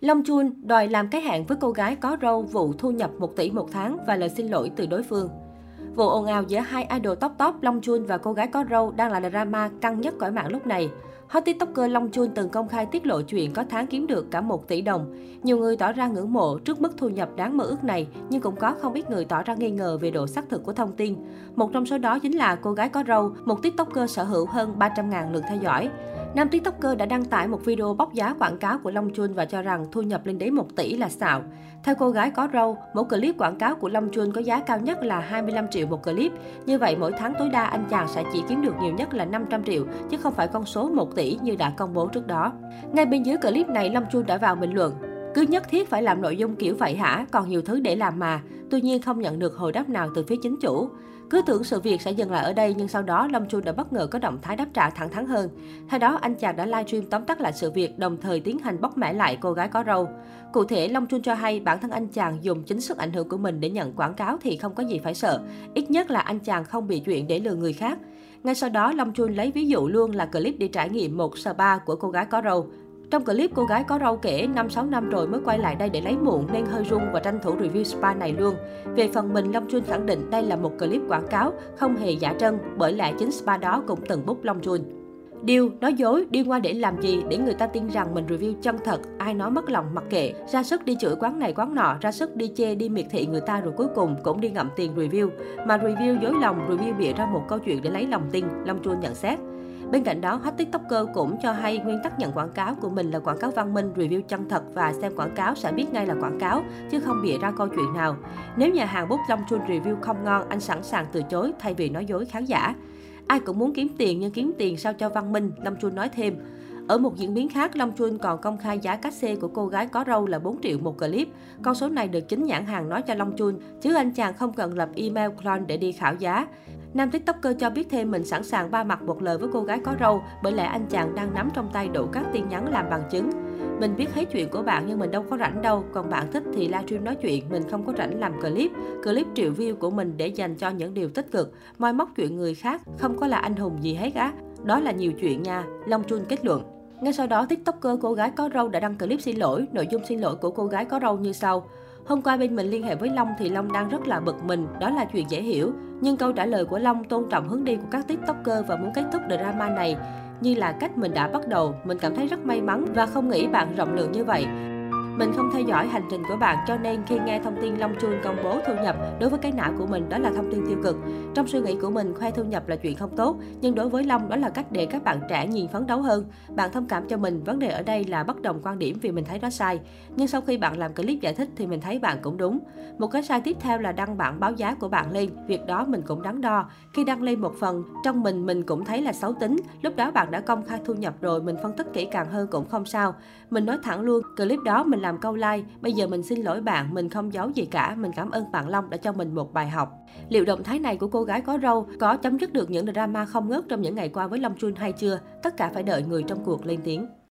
Long Chun đòi làm cái hẹn với cô gái có râu vụ thu nhập 1 tỷ một tháng và lời xin lỗi từ đối phương. Vụ ồn ào giữa hai idol top top Long Chun và cô gái có râu đang là drama căng nhất cõi mạng lúc này. Hot tiktoker Long Chun từng công khai tiết lộ chuyện có tháng kiếm được cả 1 tỷ đồng. Nhiều người tỏ ra ngưỡng mộ trước mức thu nhập đáng mơ ước này, nhưng cũng có không ít người tỏ ra nghi ngờ về độ xác thực của thông tin. Một trong số đó chính là cô gái có râu, một tiktoker sở hữu hơn 300.000 lượt theo dõi. Nam tiktoker đã đăng tải một video bóc giá quảng cáo của Long Chun và cho rằng thu nhập lên đến 1 tỷ là xạo. Theo cô gái có râu, mỗi clip quảng cáo của Long Chun có giá cao nhất là 25 triệu một clip. Như vậy, mỗi tháng tối đa anh chàng sẽ chỉ kiếm được nhiều nhất là 500 triệu, chứ không phải con số 1 tỷ như đã công bố trước đó. Ngay bên dưới clip này, Long Chun đã vào bình luận. Cứ nhất thiết phải làm nội dung kiểu vậy hả, còn nhiều thứ để làm mà. Tuy nhiên không nhận được hồi đáp nào từ phía chính chủ. Cứ tưởng sự việc sẽ dừng lại ở đây nhưng sau đó Long Chun đã bất ngờ có động thái đáp trả thẳng thắn hơn. Theo đó, anh chàng đã livestream tóm tắt lại sự việc đồng thời tiến hành bóc mẽ lại cô gái có râu. Cụ thể, Long Chun cho hay bản thân anh chàng dùng chính sức ảnh hưởng của mình để nhận quảng cáo thì không có gì phải sợ. Ít nhất là anh chàng không bị chuyện để lừa người khác. Ngay sau đó, Long Chun lấy ví dụ luôn là clip đi trải nghiệm một spa của cô gái có râu. Trong clip, cô gái có râu kể 5-6 năm rồi mới quay lại đây để lấy muộn nên hơi run và tranh thủ review spa này luôn. Về phần mình, Long Chun khẳng định đây là một clip quảng cáo, không hề giả trân, bởi lẽ chính spa đó cũng từng bút Long Chun. Điều, nói dối, đi qua để làm gì để người ta tin rằng mình review chân thật, ai nói mất lòng mặc kệ, ra sức đi chửi quán này quán nọ, ra sức đi chê đi miệt thị người ta rồi cuối cùng cũng đi ngậm tiền review. Mà review dối lòng, review bịa ra một câu chuyện để lấy lòng tin, Long Chun nhận xét. Bên cạnh đó, hot tiktoker cũng cho hay nguyên tắc nhận quảng cáo của mình là quảng cáo văn minh, review chân thật và xem quảng cáo sẽ biết ngay là quảng cáo, chứ không bịa ra câu chuyện nào. Nếu nhà hàng bút Long Chun review không ngon, anh sẵn sàng từ chối thay vì nói dối khán giả. Ai cũng muốn kiếm tiền nhưng kiếm tiền sao cho văn minh, Long Chun nói thêm. Ở một diễn biến khác, Long Chun còn công khai giá cát xê của cô gái có râu là 4 triệu một clip. Con số này được chính nhãn hàng nói cho Long Chun, chứ anh chàng không cần lập email clone để đi khảo giá. Nam tiktoker cho biết thêm mình sẵn sàng ba mặt một lời với cô gái có râu, bởi lẽ anh chàng đang nắm trong tay đủ các tin nhắn làm bằng chứng. Mình biết hết chuyện của bạn nhưng mình đâu có rảnh đâu, còn bạn thích thì livestream nói chuyện, mình không có rảnh làm clip. Clip triệu view của mình để dành cho những điều tích cực, moi móc chuyện người khác, không có là anh hùng gì hết á. Đó là nhiều chuyện nha, Long Chun kết luận. Ngay sau đó, tiktoker cô gái có râu đã đăng clip xin lỗi. Nội dung xin lỗi của cô gái có râu như sau. Hôm qua bên mình liên hệ với Long thì Long đang rất là bực mình, đó là chuyện dễ hiểu. Nhưng câu trả lời của Long tôn trọng hướng đi của các tiktoker và muốn kết thúc drama này như là cách mình đã bắt đầu. Mình cảm thấy rất may mắn và không nghĩ bạn rộng lượng như vậy. Mình không theo dõi hành trình của bạn cho nên khi nghe thông tin Long Chun công bố thu nhập đối với cái não của mình đó là thông tin tiêu cực. Trong suy nghĩ của mình khoe thu nhập là chuyện không tốt, nhưng đối với Long đó là cách để các bạn trẻ nhìn phấn đấu hơn. Bạn thông cảm cho mình, vấn đề ở đây là bất đồng quan điểm vì mình thấy nó sai. Nhưng sau khi bạn làm clip giải thích thì mình thấy bạn cũng đúng. Một cái sai tiếp theo là đăng bản báo giá của bạn lên, việc đó mình cũng đắn đo. Khi đăng lên một phần, trong mình mình cũng thấy là xấu tính. Lúc đó bạn đã công khai thu nhập rồi, mình phân tích kỹ càng hơn cũng không sao. Mình nói thẳng luôn, clip đó mình làm câu like, bây giờ mình xin lỗi bạn, mình không giấu gì cả, mình cảm ơn bạn Long đã cho mình một bài học. Liệu động thái này của cô gái có râu có chấm dứt được những drama không ngớt trong những ngày qua với Long Chun hay chưa? Tất cả phải đợi người trong cuộc lên tiếng.